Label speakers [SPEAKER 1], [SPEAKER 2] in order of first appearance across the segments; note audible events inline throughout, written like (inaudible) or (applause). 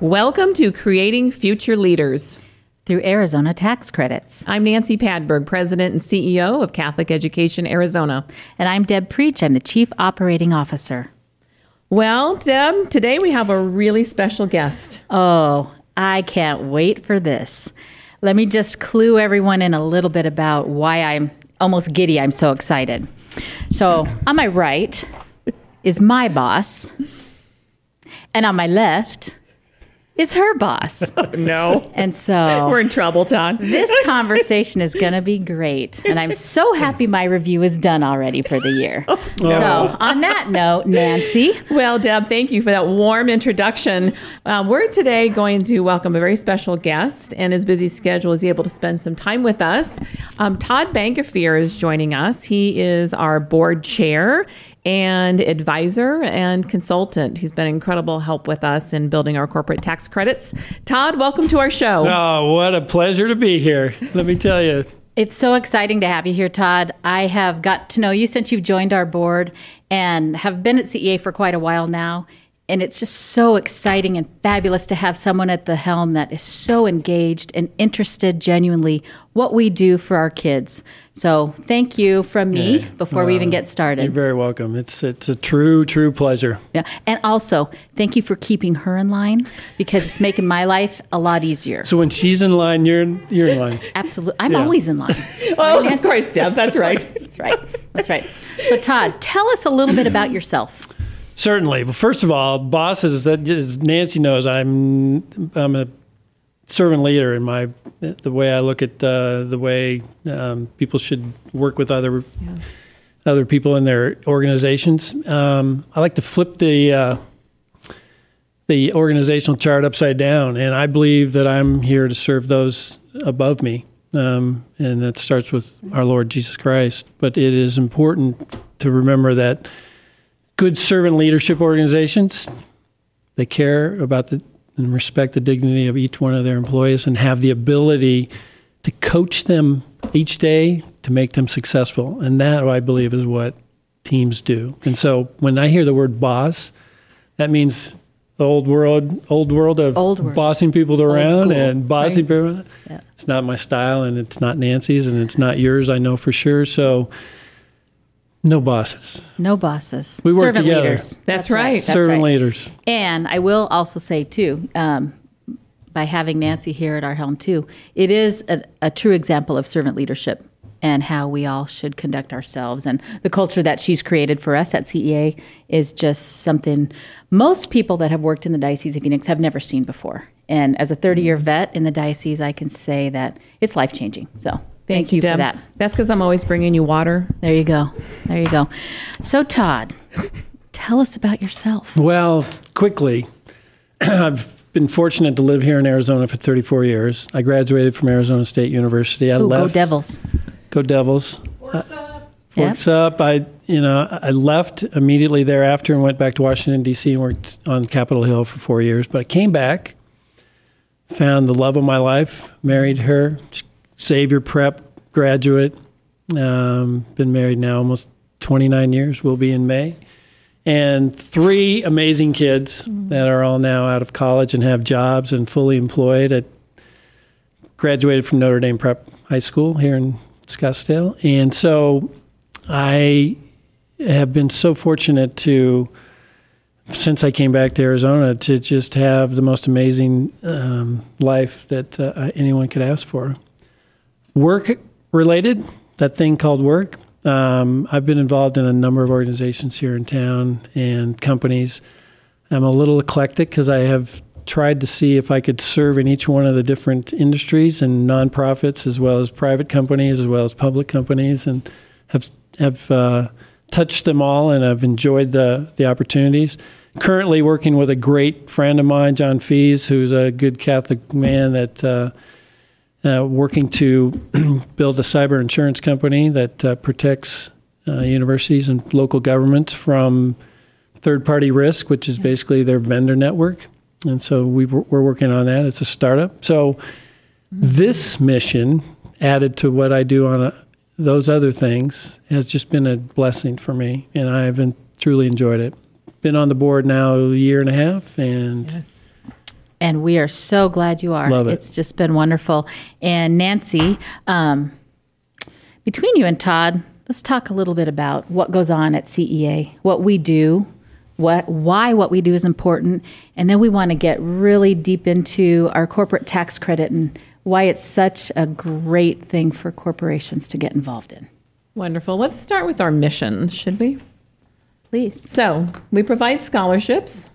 [SPEAKER 1] Welcome to Creating Future Leaders
[SPEAKER 2] through Arizona tax credits.
[SPEAKER 1] I'm Nancy Padberg, President and CEO of Catholic Education Arizona.
[SPEAKER 2] And I'm Deb Preach. I'm the Chief Operating Officer.
[SPEAKER 1] Well, Deb, today we have a really special guest.
[SPEAKER 2] Oh, I can't wait for this. Let me just clue everyone in a little bit about why I'm almost giddy. I'm so excited. So, on my right is my boss, and on my left is her boss. (laughs)
[SPEAKER 1] no.
[SPEAKER 2] And so
[SPEAKER 1] we're in trouble, Todd.
[SPEAKER 2] this conversation is going to be great. And I'm so happy my review is done already for the year. (laughs) Oh. So, on that note, Nancy.
[SPEAKER 1] Well, Deb, thank you for that warm introduction. Um, we're today going to welcome a very special guest, and his busy schedule is able to spend some time with us. Um, Todd Bankofier is joining us. He is our board chair and advisor and consultant. He's been incredible help with us in building our corporate tax credits. Todd, welcome to our show.
[SPEAKER 3] Oh, what a pleasure to be here. Let me tell you.
[SPEAKER 2] It's so exciting to have you here, Todd. I have got to know you since you've joined our board and have been at CEA for quite a while now. And it's just so exciting and fabulous to have someone at the helm that is so engaged and interested genuinely what we do for our kids. So thank you from me yeah. before uh, we even get started.
[SPEAKER 3] You're very welcome. It's it's a true true pleasure.
[SPEAKER 2] Yeah, and also thank you for keeping her in line because it's making my life a lot easier.
[SPEAKER 3] So when she's in line, you're you're in line.
[SPEAKER 2] Absolutely, I'm yeah. always in line. (laughs)
[SPEAKER 1] well, of course, Deb. That's right.
[SPEAKER 2] that's right. That's right. So Todd, tell us a little bit about yourself.
[SPEAKER 3] Certainly. Well, first of all, bosses. That as Nancy knows, I'm I'm a servant leader in my the way I look at uh, the way um, people should work with other yeah. other people in their organizations. Um, I like to flip the uh, the organizational chart upside down, and I believe that I'm here to serve those above me, um, and that starts with our Lord Jesus Christ. But it is important to remember that good servant leadership organizations they care about the and respect the dignity of each one of their employees and have the ability to coach them each day to make them successful and that i believe is what teams do and so when i hear the word boss that means the old world old world of
[SPEAKER 2] old world.
[SPEAKER 3] bossing people around and bossing right. people yeah. it's not my style and it's not nancy's and it's not yours i know for sure so no bosses.
[SPEAKER 2] No bosses.
[SPEAKER 3] We work
[SPEAKER 2] Servant
[SPEAKER 3] together.
[SPEAKER 2] Leaders.
[SPEAKER 1] That's, That's right. right.
[SPEAKER 3] Servant
[SPEAKER 2] right.
[SPEAKER 3] leaders.
[SPEAKER 2] And I will also say too, um, by having Nancy here at our helm too, it is a, a true example of servant leadership and how we all should conduct ourselves. And the culture that she's created for us at CEA is just something most people that have worked in the Diocese of Phoenix have never seen before. And as a 30 year vet in the diocese, I can say that it's life changing. So Thank, Thank you,
[SPEAKER 1] Deb.
[SPEAKER 2] for that.
[SPEAKER 1] That's because I'm always bringing you water.
[SPEAKER 2] There you go. There you go. So, Todd, tell us about yourself.
[SPEAKER 3] Well, quickly, (clears throat) I've been fortunate to live here in Arizona for 34 years. I graduated from Arizona State University. I
[SPEAKER 2] Ooh,
[SPEAKER 3] left.
[SPEAKER 2] Go Devils.
[SPEAKER 3] Go Devils.
[SPEAKER 1] Works uh, up.
[SPEAKER 3] Works yep. up. I, you know, I left immediately thereafter and went back to Washington D.C. and worked on Capitol Hill for four years. But I came back, found the love of my life, married her. She Xavier Prep graduate. Um, been married now almost 29 years. We'll be in May. And three amazing kids that are all now out of college and have jobs and fully employed. At, graduated from Notre Dame Prep High School here in Scottsdale. And so I have been so fortunate to, since I came back to Arizona, to just have the most amazing um, life that uh, anyone could ask for work related, that thing called work. Um, I've been involved in a number of organizations here in town and companies. I'm a little eclectic because I have tried to see if I could serve in each one of the different industries and nonprofits as well as private companies as well as public companies and have have uh, touched them all and I've enjoyed the the opportunities. Currently working with a great friend of mine, John Fees, who's a good Catholic man that uh, uh, working to (clears throat) build a cyber insurance company that uh, protects uh, universities and local governments from third party risk, which is basically their vendor network. And so we we're working on that. It's a startup. So this mission, added to what I do on a, those other things, has just been a blessing for me, and I've been, truly enjoyed it. Been on the board now a year and a half, and
[SPEAKER 1] yes.
[SPEAKER 2] And we are so glad you are.
[SPEAKER 3] Love it.
[SPEAKER 2] It's just been wonderful. And Nancy, um, between you and Todd, let's talk a little bit about what goes on at CEA, what we do, what why what we do is important, and then we want to get really deep into our corporate tax credit and why it's such a great thing for corporations to get involved in.
[SPEAKER 1] Wonderful. Let's start with our mission, should we?
[SPEAKER 2] Please.
[SPEAKER 1] So, we provide scholarships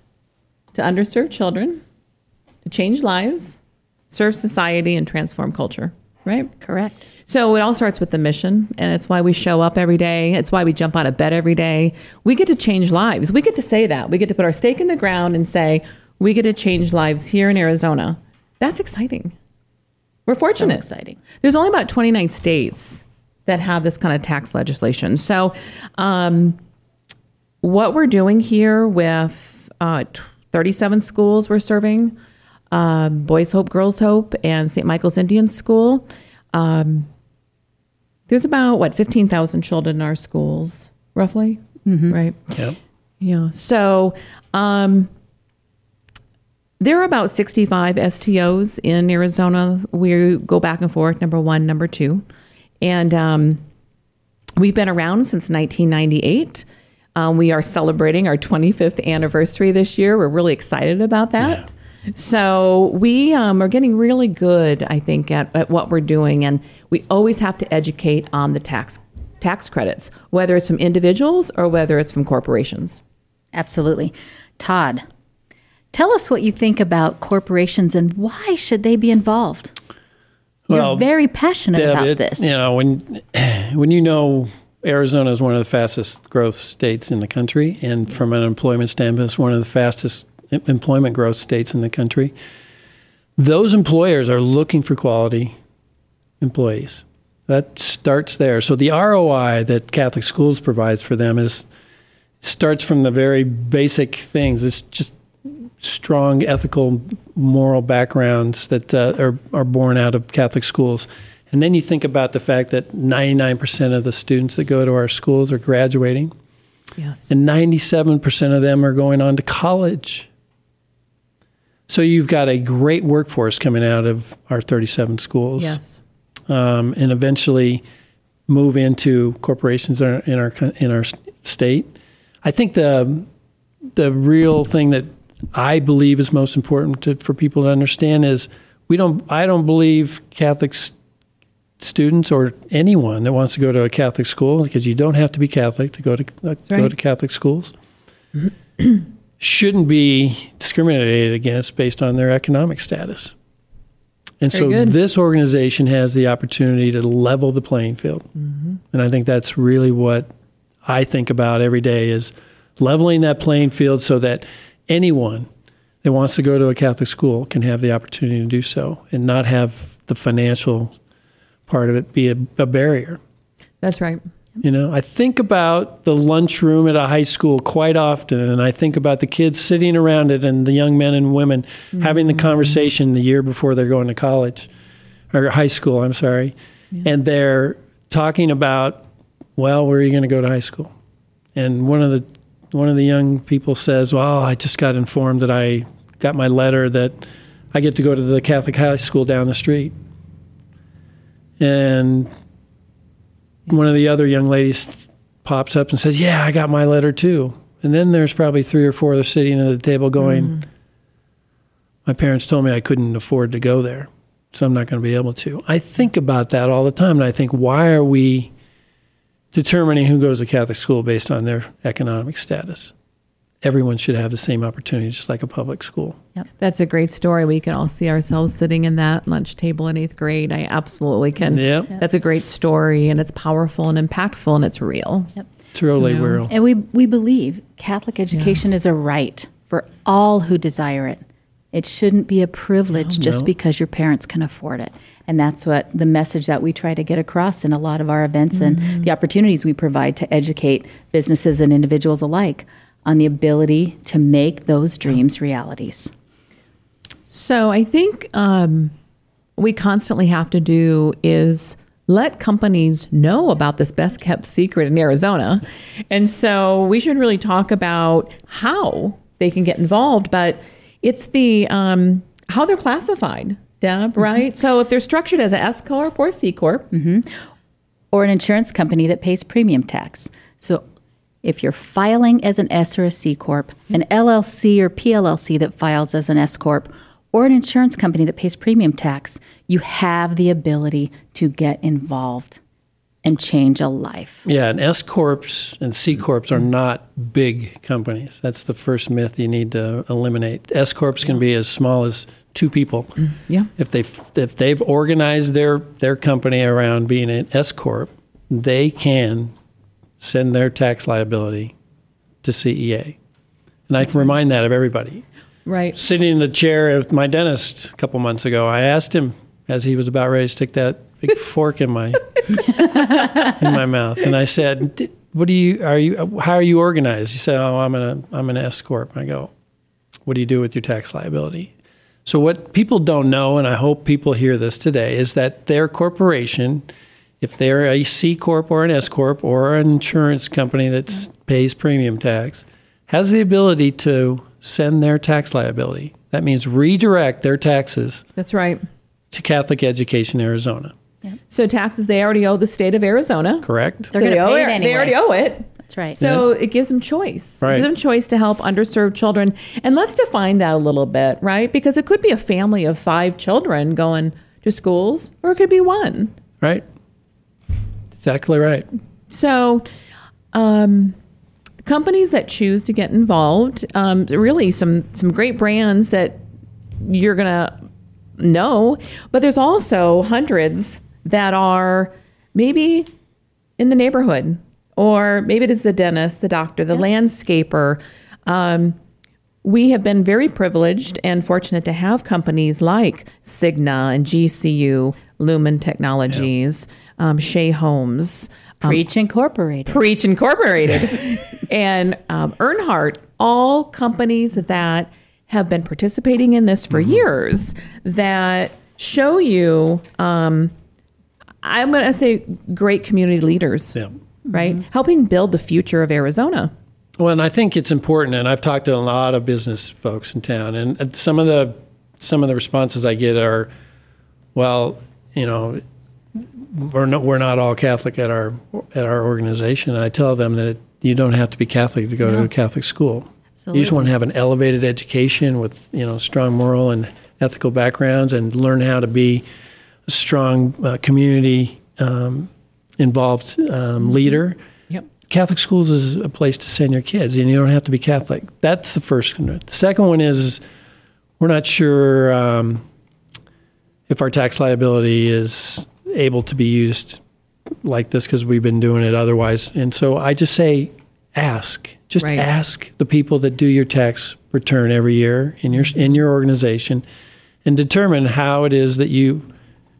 [SPEAKER 1] to underserved children to change lives, serve society, and transform culture, right?
[SPEAKER 2] Correct.
[SPEAKER 1] So, it all starts with the mission, and it's why we show up every day. It's why we jump out of bed every day. We get to change lives. We get to say that. We get to put our stake in the ground and say, we get to change lives here in Arizona. That's exciting. We're fortunate.
[SPEAKER 2] So exciting.
[SPEAKER 1] There's only about 29 states that have this kind of tax legislation. So, um, what we're doing here with uh, 37 schools we're serving um, Boys Hope, Girls Hope, and St. Michael's Indian School. Um, there's about, what, 15,000 children in our schools, roughly? Right?
[SPEAKER 3] Yep.
[SPEAKER 1] Yeah. So um, there are about 65 STOs in Arizona. We go back and forth, number one, number two. And um, we've been around since 1998. Um, we are celebrating our 25th anniversary this year. We're really excited about that. So we um, are getting really good, I think, at, at what we're doing, and we always have to educate on the tax tax credits, whether it's from individuals or whether it's from corporations.
[SPEAKER 2] Absolutely. Todd, tell us what you think about corporations and why should they be involved?
[SPEAKER 3] Well,
[SPEAKER 2] You're very passionate
[SPEAKER 3] Deb,
[SPEAKER 2] about
[SPEAKER 3] it-
[SPEAKER 2] this.
[SPEAKER 3] You know, when (clears throat) when you know Arizona is one of the fastest growth states in the country, and from an employment standpoint, it's one of the fastest em- employment growth states in the country. Those employers are looking for quality employees. That starts there. So the ROI that Catholic schools provides for them is starts from the very basic things. It's just strong ethical, moral backgrounds that uh, are are born out of Catholic schools. And then you think about the fact that 99% of the students that go to our schools are graduating,
[SPEAKER 1] Yes.
[SPEAKER 3] and 97% of them are going on to college. So you've got a great workforce coming out of our 37 schools
[SPEAKER 1] yes.
[SPEAKER 3] um, and eventually move into corporations in our, in our in our state. I think the the real thing that I believe is most important to, for people to understand is we don't. I don't believe Catholic students or anyone that wants to go to a Catholic school because you don't have to be Catholic to go to uh, go
[SPEAKER 1] right.
[SPEAKER 3] to Catholic schools. (clears throat) shouldn't be discriminated against based on their economic status. And
[SPEAKER 1] Very
[SPEAKER 3] so
[SPEAKER 1] good.
[SPEAKER 3] this organization has the opportunity to level the playing field.
[SPEAKER 1] Mm-hmm.
[SPEAKER 3] And I think that's really what I think about every day is leveling that playing field so that anyone that wants to go to a Catholic school can have the opportunity to do so and not have the financial part of it be a, a barrier.
[SPEAKER 1] That's right.
[SPEAKER 3] You know, I think about the lunchroom at a high school quite often, and I think about the kids sitting around it and the young men and women having the mm-hmm. conversation the year before they're going to college or high school, I'm sorry. And they're talking about, well, where are you going to go to high school? And one of the one of the young people says, "Well, I just got informed that I got my letter that I get to go to the Catholic high school down the street." And one of the other young ladies pops up and says, "Yeah, I got my letter too." And then there's probably three or four that are sitting at the table going, mm. "My parents told me I couldn't afford to go there, so I'm not going to be able to." I think about that all the time, and I think, why are we determining who goes to Catholic school based on their economic status? Everyone should have the same opportunity, just like a public school. Yep.
[SPEAKER 1] That's a great story. We can all see ourselves sitting in that lunch table in eighth grade. I absolutely can.
[SPEAKER 3] Yeah,
[SPEAKER 1] That's a great story, and it's powerful and impactful, and it's real.
[SPEAKER 3] it's really
[SPEAKER 1] No.
[SPEAKER 3] real.
[SPEAKER 2] And we, we believe Catholic education is a right for all who desire it. It shouldn't be a privilege just
[SPEAKER 3] no.
[SPEAKER 2] because your parents can afford it. And that's what the message that we try to get across in a lot of our events and mm-hmm. the opportunities we provide to educate businesses and individuals alike on the ability to make those dreams realities.
[SPEAKER 1] So I think um, we constantly have to do is let companies know about this best kept secret in Arizona. And so we should really talk about how they can get involved. But it's the um, how they're classified, Deb, right? So if they're structured as an S corp or C corp,
[SPEAKER 2] or an insurance company that pays premium tax. So if you're filing as an S or a C corp, an LLC or PLLC that files as an S corp, or an insurance company that pays premium tax, you have the ability to get involved and change a life.
[SPEAKER 3] Yeah, and S corps and C corps are not big companies. That's the first myth you need to eliminate. S corps can be as small as two people.
[SPEAKER 1] Mm, yeah,
[SPEAKER 3] If they if they've organized their their company around being an S corp, they can send their tax liability to CEA. And I can remind that of everybody.
[SPEAKER 1] right.
[SPEAKER 3] Sitting in the chair with my dentist a couple months ago, I asked him as he was about ready to stick that big (laughs) fork in my in my mouth, and I said, "What do you are you? How are you organized?" He said, "Oh, I'm an I'm an S corp." I go, "What do you do with your tax liability?" So what people don't know, and I hope people hear this today, is that their corporation, if they're a C corp or an S corp or an insurance company that pays premium tax, has the ability to send their tax liability. That means redirect their taxes
[SPEAKER 1] That's right.
[SPEAKER 3] to Catholic Education Arizona.
[SPEAKER 1] So taxes they already owe the state of Arizona.
[SPEAKER 3] Correct?
[SPEAKER 2] They're
[SPEAKER 1] So
[SPEAKER 2] going
[SPEAKER 1] they
[SPEAKER 2] to
[SPEAKER 1] owe
[SPEAKER 2] pay it
[SPEAKER 1] They
[SPEAKER 2] anyway.
[SPEAKER 1] already owe it.
[SPEAKER 2] That's right.
[SPEAKER 1] So it gives them choice. It gives them choice to help underserved children. And let's define that a little bit, right? Because it could be a family of five children going to schools, or it could be one.
[SPEAKER 3] Right? Exactly right.
[SPEAKER 1] So, um, companies that choose to get involved, um, really some some great brands that you're gonna know, but there's also hundreds that are maybe in the neighborhood, or maybe it is the dentist, the doctor, the landscaper. Um, we have been very privileged and fortunate to have companies like Cigna and GCU, Lumen Technologies, um, Shea Homes,
[SPEAKER 2] Preach Incorporated.
[SPEAKER 1] Preach Incorporated, (laughs) and um, Earnhardt, all companies that have been participating in this for years that show you, um, I'm going to say, great community leaders,
[SPEAKER 3] Yeah.
[SPEAKER 1] right? Helping build the future of Arizona.
[SPEAKER 3] Well, and I think it's important, and I've talked to a lot of business folks in town, and uh, some of the some of the responses I get are, well, you know, we're not we're not all Catholic at our at our organization. And I tell them that you don't have to be Catholic to go to a Catholic school. You just want to have an elevated education with you know strong moral and ethical backgrounds, and learn how to be a strong uh, community um, involved um, leader.
[SPEAKER 1] Yep.
[SPEAKER 3] Catholic schools is a place to send your kids, and you don't have to be Catholic. That's the first one. The second one is, is we're not sure um, if our tax liability is able to be used like this because we've been doing it otherwise. And so I just say, ask. Just
[SPEAKER 1] Right.
[SPEAKER 3] ask the people that do your tax return every year in your in your organization, and determine how it is that you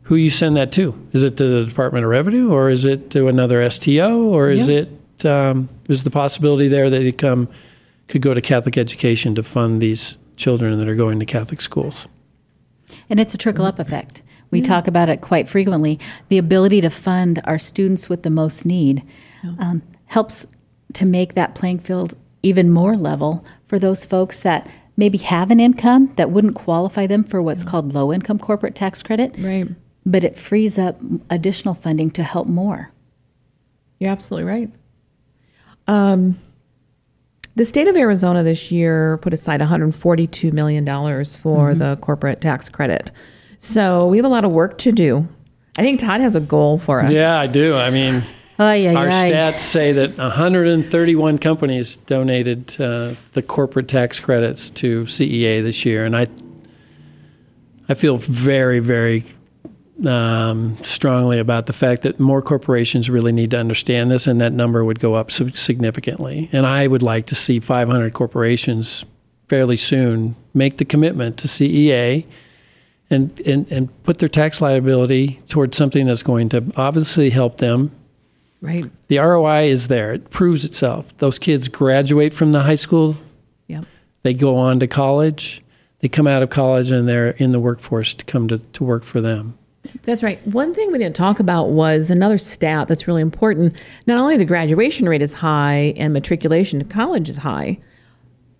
[SPEAKER 3] who you send that to. Is it to the Department of Revenue, or is it to another STO, or is
[SPEAKER 1] Yeah.
[SPEAKER 3] it um, is the possibility there that it come could go to Catholic education to fund these children that are going to Catholic schools?
[SPEAKER 2] And it's a trickle up effect. We talk about it quite frequently. The ability to fund our students with the most need um, helps to make that playing field even more level for those folks that maybe have an income that wouldn't qualify them for what's called low income corporate tax credit,
[SPEAKER 1] Right.
[SPEAKER 2] but it frees up additional funding to help more.
[SPEAKER 1] You're absolutely right. Um, the state of Arizona this year put aside $142 million for the corporate tax credit. So we have a lot of work to do. I think Todd has a goal for us.
[SPEAKER 3] Yeah, I do. I mean,
[SPEAKER 2] Oh, yeah,
[SPEAKER 3] our stats say that 131 companies donated uh, the corporate tax credits to CEA this year, and I, I feel very, very um, strongly about the fact that more corporations really need to understand this, and that number would go up significantly. And I would like to see 500 corporations fairly soon make the commitment to CEA and, and, and put their tax liability towards something that's going to obviously help them.
[SPEAKER 1] Right.
[SPEAKER 3] The ROI is there, it proves itself. Those kids graduate from the high school,
[SPEAKER 1] Yeah.
[SPEAKER 3] they go on to college, they come out of college, and they're in the workforce to come to, to work for them.
[SPEAKER 1] That's right. One thing we didn't talk about was another stat that's really important. Not only the graduation rate is high and matriculation to college is high,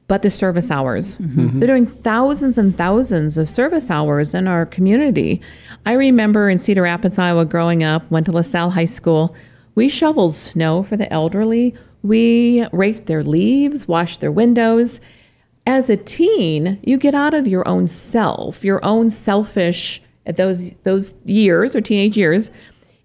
[SPEAKER 1] but the service hours. Mm-hmm. Mm-hmm. They're doing thousands and thousands of service hours in our community. I remember in Cedar Rapids, Iowa, growing up, went to LaSalle High School. We shoveled snow for the elderly. We raked their leaves, washed their windows. As a teen, you get out of your own self, your own selfish at those those years or teenage years,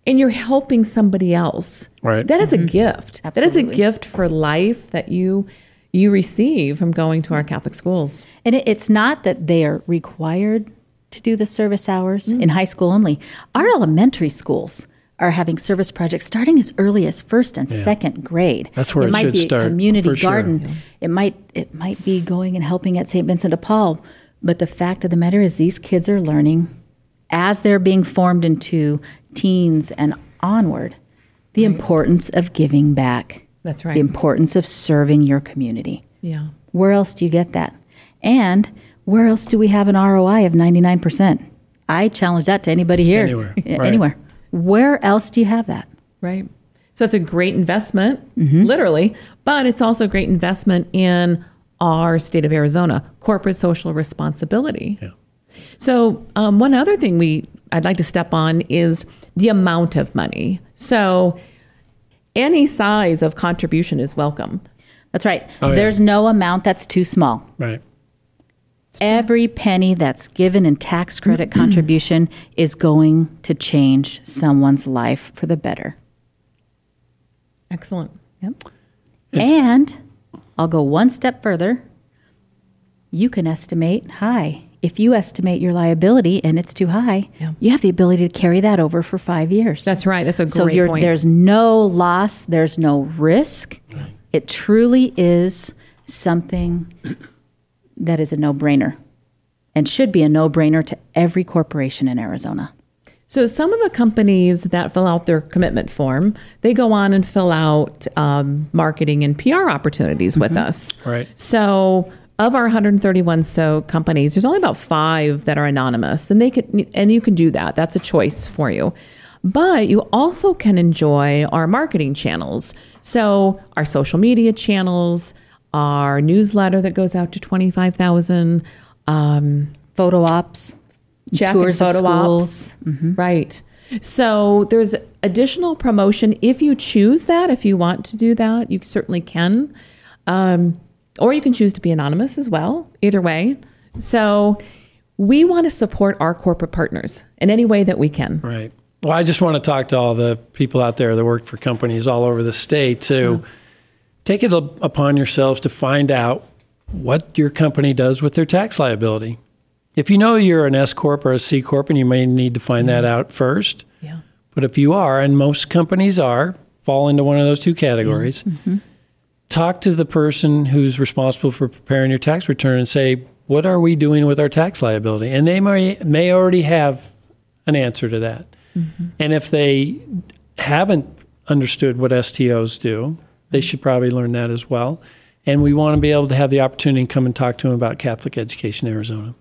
[SPEAKER 1] and you're helping somebody else.
[SPEAKER 3] Right.
[SPEAKER 1] That is a mm-hmm. gift. That is a gift for life that you you receive from going to our Catholic schools.
[SPEAKER 2] And it, it's not that they are required to do the service hours mm. in high school only. Our elementary schools are having service projects starting as early as first and second grade.
[SPEAKER 3] That's where it
[SPEAKER 2] might
[SPEAKER 3] should
[SPEAKER 2] be
[SPEAKER 3] start,
[SPEAKER 2] a community
[SPEAKER 3] for sure.
[SPEAKER 2] garden. It might it might be going and helping at St. Vincent de Paul. But the fact of the matter is these kids are learning as they're being formed into teens and onward the importance of giving back.
[SPEAKER 1] That's right.
[SPEAKER 2] The
[SPEAKER 1] right.
[SPEAKER 2] importance of serving your community.
[SPEAKER 1] Yeah.
[SPEAKER 2] Where else do you get that? And where else do we have an ROI of 99%? I challenge that to anybody here.
[SPEAKER 3] Anywhere, right.
[SPEAKER 2] Anywhere. Where else do you have that?
[SPEAKER 1] Right. So it's a great investment,
[SPEAKER 2] Mm-hmm.
[SPEAKER 1] literally, but it's also a great investment in our state of Arizona, corporate social responsibility.
[SPEAKER 3] Yeah.
[SPEAKER 1] So um, one other thing we I'd like to step on is the amount of money. So any size of contribution is welcome.
[SPEAKER 2] That's right.
[SPEAKER 3] Oh, yeah.
[SPEAKER 2] There's no amount that's too small.
[SPEAKER 3] Right.
[SPEAKER 2] Every penny that's given in tax credit (clears throat) contribution is going to change someone's life for the better.
[SPEAKER 1] Excellent.
[SPEAKER 2] Yep. And I'll go one step further. You can estimate high. If you estimate your liability and it's too high,
[SPEAKER 1] Yeah.
[SPEAKER 2] you have the ability to carry that over for five years.
[SPEAKER 1] That's right. That's a
[SPEAKER 2] so
[SPEAKER 1] great
[SPEAKER 2] you're,
[SPEAKER 1] point.
[SPEAKER 2] there's no loss, there's no risk. It truly is something that is a no brainer and should be a no brainer to every corporation in Arizona.
[SPEAKER 1] So some of the companies that fill out their commitment form, they go on and fill out um, marketing and PR opportunities with us.
[SPEAKER 3] Right.
[SPEAKER 1] So of our 131 so companies, there's only about five that are anonymous, and they could and you can do that. That's a choice for you. But you also can enjoy our marketing channels. So our social media channels, our newsletter that goes out to 25,000. Um,
[SPEAKER 2] Photo ops,
[SPEAKER 1] check
[SPEAKER 2] tours
[SPEAKER 1] and photo ops. Right. So there's additional promotion if you choose that. If you want to do that, you certainly can. Um, or you can choose to be anonymous as well. Either way. So we want to support our corporate partners in any way that we can.
[SPEAKER 3] Right. Well, I just want to talk to all the people out there that work for companies all over the state to take it upon yourselves to find out what your company does with their tax liability. If you know you're an S corp or a C corp, and you may need to find that mm-hmm. out first.
[SPEAKER 1] Yeah.
[SPEAKER 3] But if you are, and most companies are, fall into one of those two categories. Mm-hmm. Talk to the person who's responsible for preparing your tax return and say, "What are we doing with our tax liability?" And they may may already have an answer to that. Mm-hmm. And if they haven't understood what STOs do, they should probably learn that as well. And we want to be able to have the opportunity to come and talk to them about Catholic Education Arizona.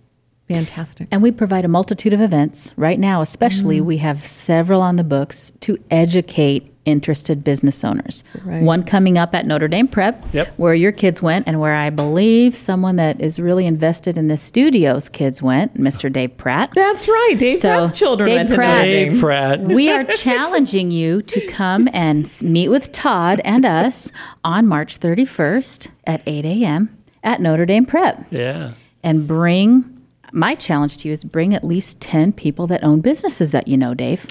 [SPEAKER 1] Fantastic.
[SPEAKER 2] And we provide a multitude of events. Right now, especially, mm-hmm. we have several on the books to educate interested business owners.
[SPEAKER 1] Right.
[SPEAKER 2] One coming up at Notre Dame Prep,
[SPEAKER 3] Yep.
[SPEAKER 2] where your kids went, and where I believe someone that is really invested in the studio's kids went, Mr. Dave Pratt.
[SPEAKER 1] That's right. Dave
[SPEAKER 2] So,
[SPEAKER 1] Pratt's children
[SPEAKER 2] Dave
[SPEAKER 1] went to
[SPEAKER 2] Pratt-
[SPEAKER 1] Notre
[SPEAKER 3] Dave
[SPEAKER 1] Dame.
[SPEAKER 3] Pratt. (laughs)
[SPEAKER 2] we are challenging you to come and meet with Todd and us on March 31st at 8 a.m. at Notre Dame Prep.
[SPEAKER 3] Yeah.
[SPEAKER 2] and bring my challenge to you is bring at least 10 people that own businesses that you know dave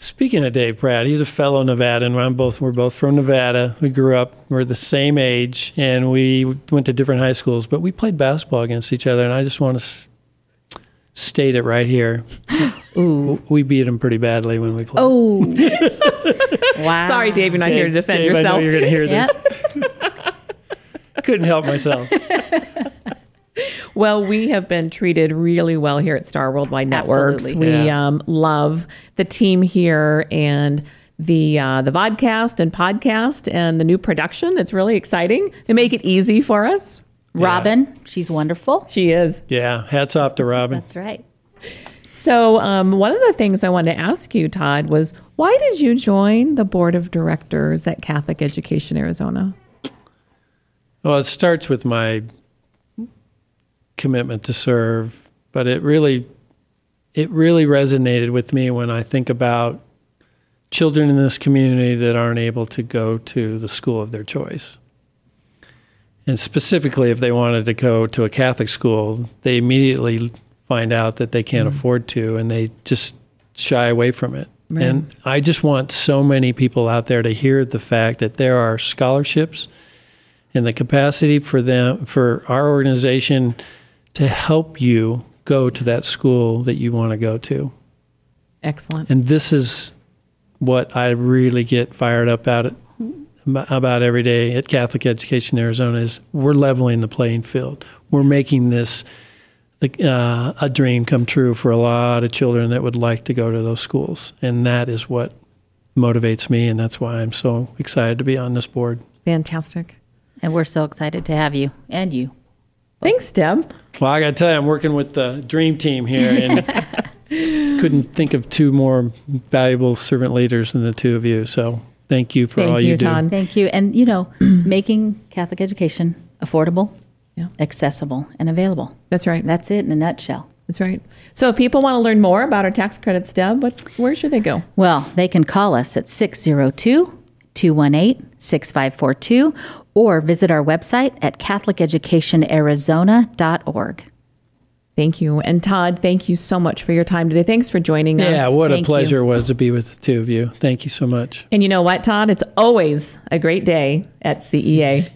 [SPEAKER 3] Speaking of Dave Pratt, he's a fellow Nevadan. I'm both we're both from Nevada. We grew up. We're the same age, and we went to different high schools, but we played basketball against each other. And I just want to s- state it right here. (gasps)
[SPEAKER 2] ooh
[SPEAKER 3] We beat him pretty badly when we played.
[SPEAKER 2] oh (laughs) wow
[SPEAKER 1] Sorry, Dave, you're not here to defend
[SPEAKER 3] Dave, I know
[SPEAKER 1] yourself.
[SPEAKER 3] you're going to hear this.
[SPEAKER 2] Yep.
[SPEAKER 3] I (laughs) couldn't help myself. (laughs)
[SPEAKER 1] Well, we have been treated really well here at Star Worldwide Networks.
[SPEAKER 2] Absolutely.
[SPEAKER 1] We
[SPEAKER 3] Yeah.
[SPEAKER 1] um, love the team here and the uh, the vodcast and podcast and the new production. It's really exciting to make it easy for us.
[SPEAKER 2] robin she's wonderful
[SPEAKER 1] She is.
[SPEAKER 3] Yeah, hats off to Robin.
[SPEAKER 2] that's right
[SPEAKER 1] So, um, one of the things I wanted to ask you, Todd, was why did you join the board of directors at Catholic Education Arizona?
[SPEAKER 3] Well, it starts with my commitment to serve, but it really it really resonated with me when I think about children in this community that aren't able to go to the school of their choice. And specifically if they wanted to go to a Catholic school, they immediately find out that they can't
[SPEAKER 1] Mm-hmm.
[SPEAKER 3] afford to and they just shy away from it. And I just want so many people out there to hear the fact that there are scholarships and the capacity for them for our organization to help you go to that school that you want to go to.
[SPEAKER 1] Excellent.
[SPEAKER 3] And this is what I really get fired up about it about every day at Catholic Education Arizona is we're leveling the playing field. We're making this uh, a dream come true for a lot of children that would like to go to those schools, and that is what motivates me, and that's why I'm so excited to be on this board.
[SPEAKER 1] Fantastic.
[SPEAKER 2] And we're so excited to have you and you.
[SPEAKER 1] Thanks, Deb.
[SPEAKER 3] Well, I got to tell you, I'm working with the dream team here, and (laughs) couldn't think of two more valuable servant leaders than the two of you. So thank you for
[SPEAKER 1] Thank
[SPEAKER 3] all
[SPEAKER 1] you,
[SPEAKER 3] you, do.
[SPEAKER 1] Todd.
[SPEAKER 2] Thank you. And, you know, (clears throat) making Catholic education affordable,
[SPEAKER 1] Yeah.
[SPEAKER 2] accessible, and available.
[SPEAKER 1] That's right.
[SPEAKER 2] That's it in a nutshell.
[SPEAKER 1] That's right. So if people want to learn more about our tax credits, Deb, what, where should they go?
[SPEAKER 2] Well, they can call us at 602 218 6542 or visit our website at CatholicEducationArizona.org.
[SPEAKER 1] Thank you. And Todd, thank you so much for your time today. Thanks for joining us.
[SPEAKER 3] Yeah, what a
[SPEAKER 2] Thank
[SPEAKER 3] pleasure it was to be with the two of you. Thank you so much.
[SPEAKER 1] And you know what, Todd? It's always a great day at CEA.